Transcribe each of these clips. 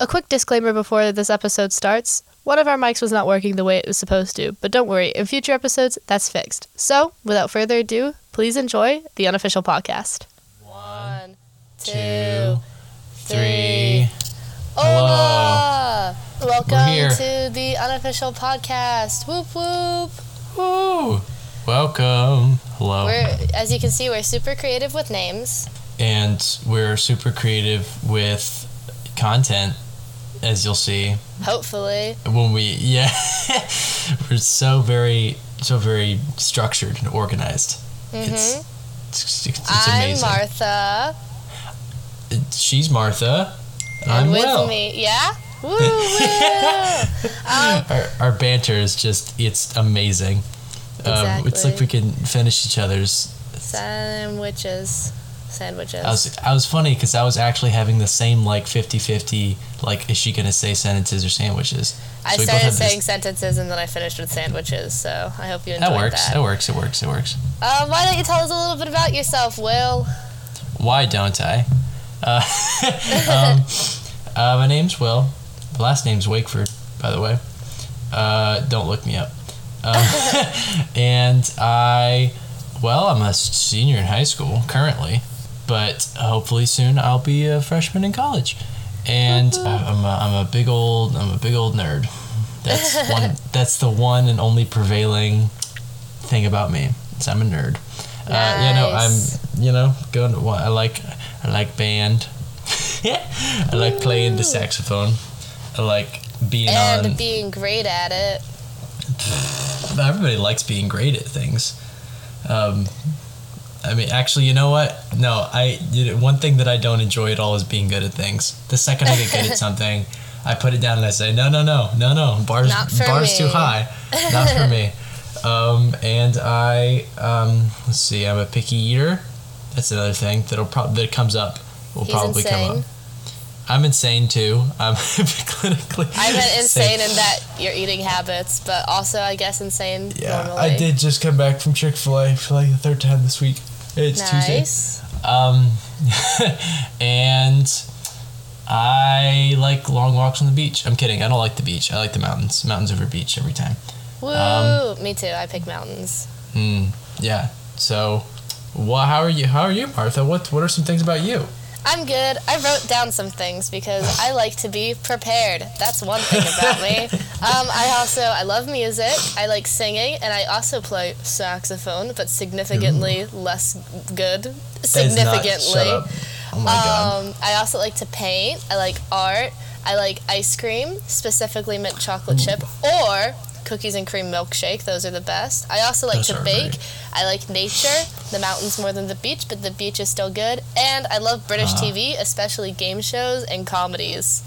A quick disclaimer before this episode starts. One of our mics was not working the way it was supposed to, but don't worry, in future episodes, that's fixed. So, without further ado, please enjoy the unofficial podcast. One, two, three. Hola! Welcome to the unofficial podcast. Whoop whoop. Woo! Welcome. Hello. We're, as you can see, we're super creative with names. and we're super creative with content, as you'll see Hopefully. when we yeah we're so very so very structured and organized. It's, it's, it's Mm-hmm. I'm amazing. Martha. She's Martha. And I'm with Will. me, yeah? Woo woo! um, Our, our banter is just it's amazing. Um, it's like we can finish each other's sandwiches. Sandwiches. I was I was funny because I was actually having the same like 50-50 like is she gonna say sentences or sandwiches? I So started have this- saying sentences and then I finished with sandwiches, so I hope you enjoyed that works. that. That works. It works. It works. Uh, why don't you tell us a little bit about yourself, Will? Why don't I? Uh, um, uh, my name's Will. My last name's Wakeford, by the way. Uh, don't look me up. Um, and I, well, I'm a senior in high school currently, but hopefully soon I'll be a freshman in college. And I'm a, I'm a big old I'm a big old nerd. That's one. that's the one and only prevailing thing about me. Is I'm a nerd. Uh, you know, I'm you know going. To, I like I like band. I like playing the saxophone. I like being And on. being great at it. everybody likes being great at things. Um, I mean, actually, you know what? No, I one thing that I don't enjoy at all is being good at things. The second I get good at something, I put it down and I say, no, no, no, no, no, bars, bars too high, not for me. Um, and I, um, let's see, I'm a picky eater. That's another thing that'll probably that comes up. Will He's probably come up. I'm insane too. I'm clinically. I meant insane. insane in that your eating habits, but also I guess insane Yeah, normally. I did just come back from Chick Fil A for like the third time this week. It's Tuesday. Um, and I like long walks on the beach. I'm kidding. I don't like the beach. I like the mountains. Mountains over beach every time. Woo! Um, Me too. I pick mountains. Mm, yeah. So, well, how are you? How are you, Martha? What What are some things about you? I'm good. I wrote down some things because I like to be prepared. That's one thing about me. Um, I also I love music. I like singing, and I also play saxophone, but significantly less good. That is not- Significantly. Oh my god. Um, I also like to paint. I like art. I like ice cream, specifically mint chocolate chip or cookies and cream milkshake. Those are the best. I also like Those to bake. great. I like nature, the mountains more than the beach, but the beach is still good. And I love British Ah. TV, especially game shows and comedies.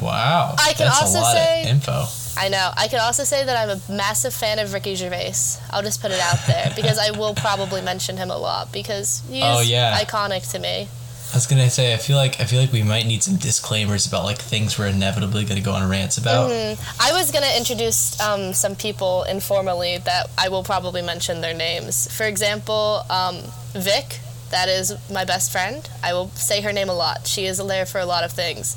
Wow. I can That's also say- info. I know. I can also say that I'm a massive fan of Ricky Gervais. I'll just put it out there because I will probably mention him a lot because he's Oh, yeah. iconic to me. I was gonna say I feel like I feel like we might need some disclaimers about like things we're inevitably gonna go on rants about. Mhm. I was gonna introduce um, some people informally that I will probably mention their names. For example, um, Vic, that is my best friend. I will say her name a lot. She is there for a lot of things.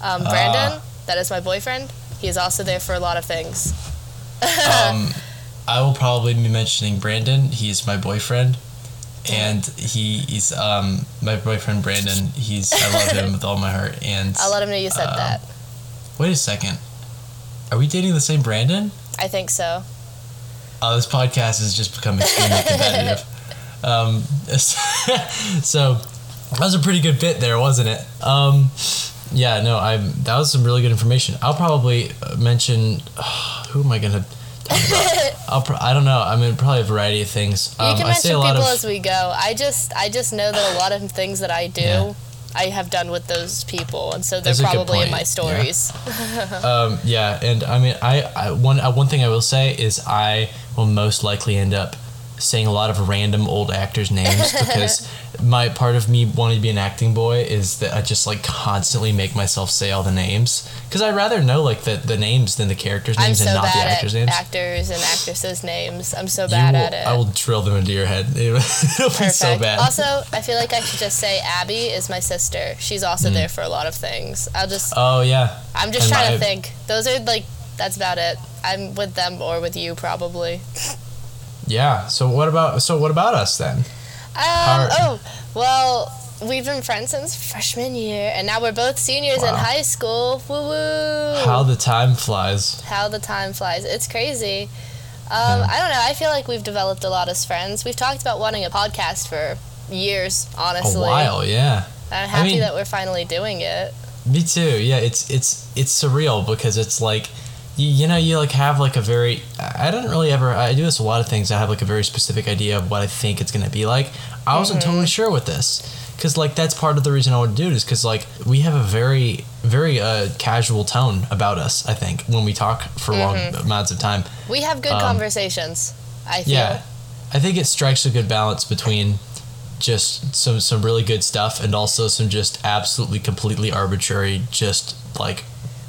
Um, Ah. Brandon, that is my boyfriend. He is also there for a lot of things. um, I will probably be mentioning Brandon. He's my boyfriend, and he is um my boyfriend Brandon. He's I love him with all my heart. And I'll let him know you said Um, that. wait a second, are we dating the same Brandon? I think so. Oh, this podcast has just become extremely competitive. Um, so that was a pretty good bit there, wasn't it? Um, yeah, no, I that was some really good information. I'll probably uh, mention who am I gonna? I'll I don't know. I mean, probably a variety of things. you Um, can I say mention a lot people of as we go. I just I just know that a lot of things that I do. Yeah. I have done with those people, and so they're That's probably in my yeah. stories. um, yeah, and I mean, I, I one uh, one thing I will say is I will most likely end up saying a lot of random old actors' names because my part of me wanting to be an acting boy is that I just like constantly make myself say all the names because I'd rather know like the, the names than the characters' I'm names so and not the bad actors' at names. actors and actresses' names. I'm so bad will- at it. I will drill them into your head. It'll be so bad. Also, I feel like I should just say Abby is my sister. She's also hmm. there for a lot of things. I'll just oh yeah. I'm just And trying to think. Those are like that's about it. I'm with them or with you probably. Yeah. So what about so what about us then? Um, oh, well, we've been friends since freshman year, and now we're both seniors in high school. Woo woo! How the time flies. How the time flies. It's crazy. Um, Yeah. I don't know. I feel like we've developed a lot as friends. We've talked about wanting a podcast for years, honestly. A while, yeah. I'm happy mean- that we're finally doing it. Me too. Yeah, it's it's it's surreal because it's like you, you know you like have like a very I don't really ever I do this a lot of things I have like a very specific idea of what I think it's gonna be like. I wasn't Mm-hmm. totally sure with this because like that's part of the reason I want to do it is because like we have a very very uh, casual tone about us. I think when we talk for long Mm-hmm. amounts of time. We have good Um, conversations. I feel. Yeah, I think it strikes a good balance between just some some really good stuff and also some just absolutely completely arbitrary just like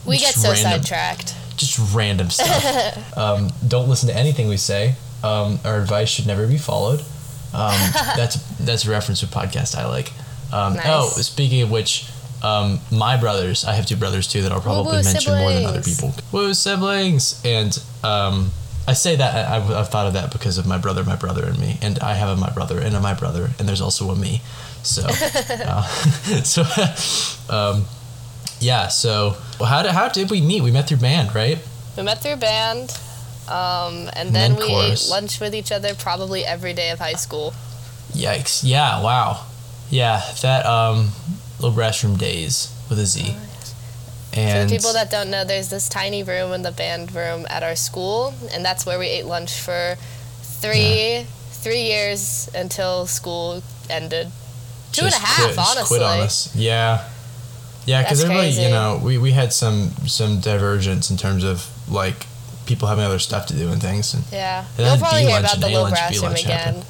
We get so random- sidetracked. Just random stuff. um, don't listen to anything we say. Um, our advice should never be followed. Um, that's that's a reference to a podcast I like. Um, Nice. Oh, speaking of which, um, my brothers, I have two brothers too that I'll probably Woo-woo mention more than other people. Woo siblings! and um, I say that I, I've, I've thought of that because of my brother, my brother, and me, and I have a my brother and a my brother, and there's also a me. So, uh, so, um, yeah. So, well, how did how did we meet? We met through band, right? We met through band, um, and And then, then we ate lunch with each other probably every day of high school. Yikes! Yeah, wow, yeah. That um, little restroom days with a Z. For And the people that don't know, there's this tiny room in the band room at our school, and that's where we ate lunch for three three years until school ended. Two and a half, quit, just honestly. quit on us. Yeah, yeah. Because everybody, you know, we, we had some some divergence in terms of like people having other stuff to do and things. And Yeah, And you'll probably hear about the low brass room again. happened.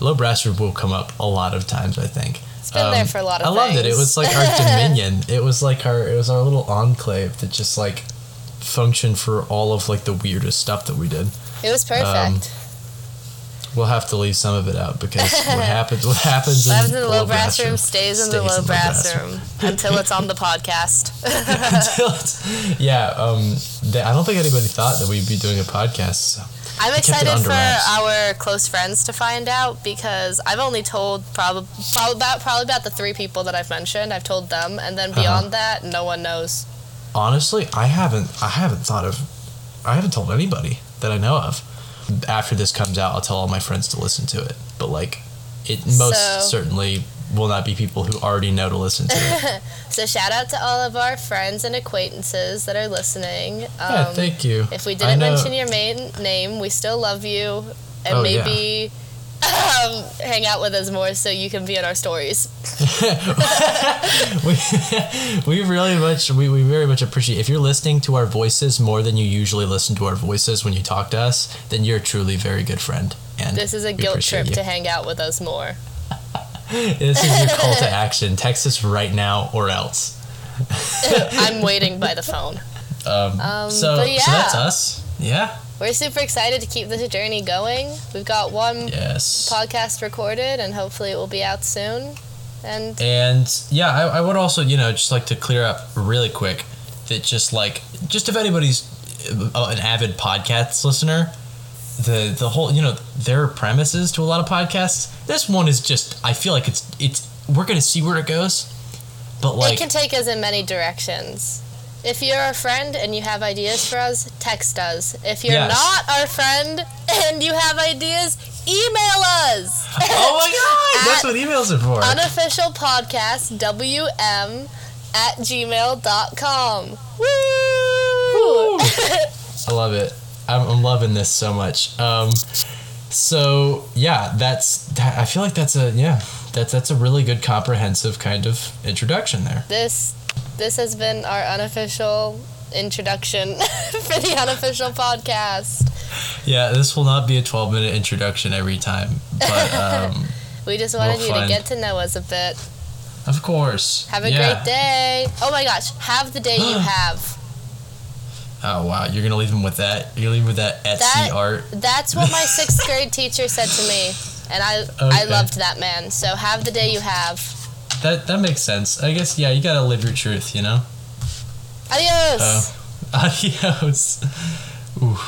low brass room will come up a lot of times. I think. It's been there for a lot of time. I loved it. It was like our dominion. it was like our it was our little enclave that just like functioned for all of like the weirdest stuff that we did. It was perfect. Um, We'll have to leave some of it out because what happens what happens in, in the low brass room stays in the low brass room until it's on the podcast. Until it's- yeah, um, they, I don't think anybody thought that we'd be doing a podcast. So. I'm excited for wraps. our close friends to find out because I've only told probably probably about probably about the three people that I've mentioned. I've told them, and then Uh-huh. beyond that, no one knows. Honestly, I haven't I haven't thought of I haven't told anybody that I know of. After this comes out, I'll tell all my friends to listen to it. But like, it most So- certainly will not be people who already know to listen to it. So shout out to all of our friends and acquaintances that are listening. Um, yeah, thank you. if we didn't mention your main name, we still love you, and Oh, yeah. Um, hang out with us more so you can be in our stories. we, we really much we, we very much appreciate if you're listening to our voices more than you usually listen to our voices when you talk to us then you're a truly very good friend and This is a guilt trip you. to hang out with us more. this is your call to action text us right now or else I'm waiting by the phone. um, Um, so, but so that's us yeah We're super excited to keep this journey going. We've got one yes podcast recorded, and hopefully it will be out soon. And And yeah, I, I would also, you know, just like to clear up really quick that just like, just if anybody's uh, an avid podcast listener, the the whole, you know, their premises to a lot of podcasts. This one is just, I feel like it's it's we're gonna see where it goes, but like, it can take us in many directions. If you're a friend and you have ideas for us, text us. If you're Yes. not our friend and you have ideas, email us. oh my god, that's what emails are for. Unofficial podcast WM at gmail.com. Woo! I love it. I'm, I'm loving this so much. Um, so yeah, that's that, I feel like that's a yeah that's that's a really good comprehensive kind of introduction there. this this has been our unofficial introduction for the unofficial podcast. Yeah, this will not be a 12 minute introduction every time, but um, We just wanted Well, you to get to know us a bit. Of course. Have a Yeah. great day. Oh my gosh, have the day you have. Oh wow, you're gonna leave him with that? You're leave with that Etsy That- art? That's what my sixth grade teacher said to me, and I I loved that man. So have the day you have. That that makes sense. I guess yeah, you gotta live your truth, you know. Adios. Oh. Adios. Ooh.